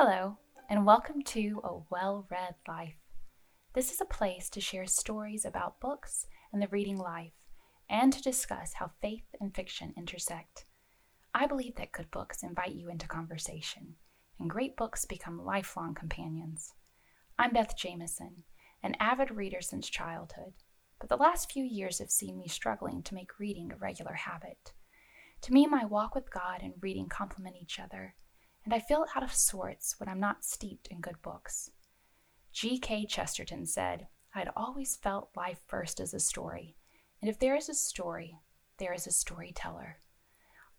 Hello, and welcome to A Well Read Life. This is a place to share stories about books and the reading life, and to discuss how faith and fiction intersect. I believe that good books invite you into conversation, and great books become lifelong companions. I'm Beth Jameson, an avid reader since childhood, but the last few years have seen me struggling to make reading a regular habit. To me, my walk with God and reading complement each other, and I feel out of sorts when I'm not steeped in good books. G.K. Chesterton said, I'd always felt life first as a story, and if there is a story, there is a storyteller.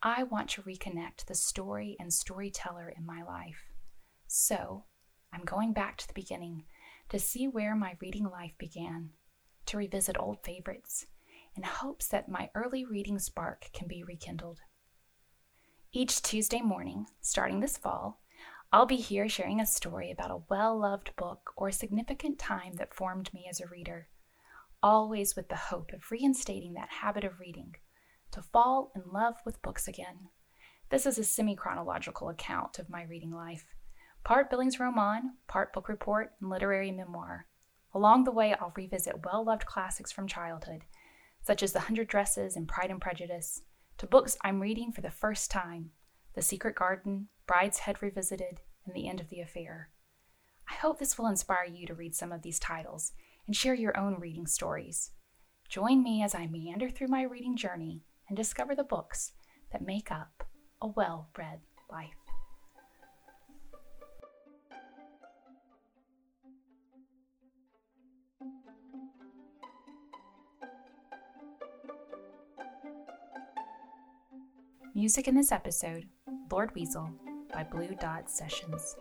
I want to reconnect the story and storyteller in my life. So, I'm going back to the beginning to see where my reading life began, to revisit old favorites, in hopes that my early reading spark can be rekindled. Each Tuesday morning, starting this fall, I'll be here sharing a story about a well loved book or a significant time that formed me as a reader, always with the hope of reinstating that habit of reading, to fall in love with books again. This is a semi chronological account of my reading life part Bildungsroman, part book report, and literary memoir. Along the way, I'll revisit well loved classics from childhood, such as The Hundred Dresses and Pride and Prejudice, to books I'm reading for the first time The Secret Garden, Brideshead Revisited, and The End of the Affair. I hope this will inspire you to read some of these titles and share your own reading stories. Join me as I meander through my reading journey and discover the books that make up a well read life. Music in this episode Lord Weasel by Blue Dot Sessions.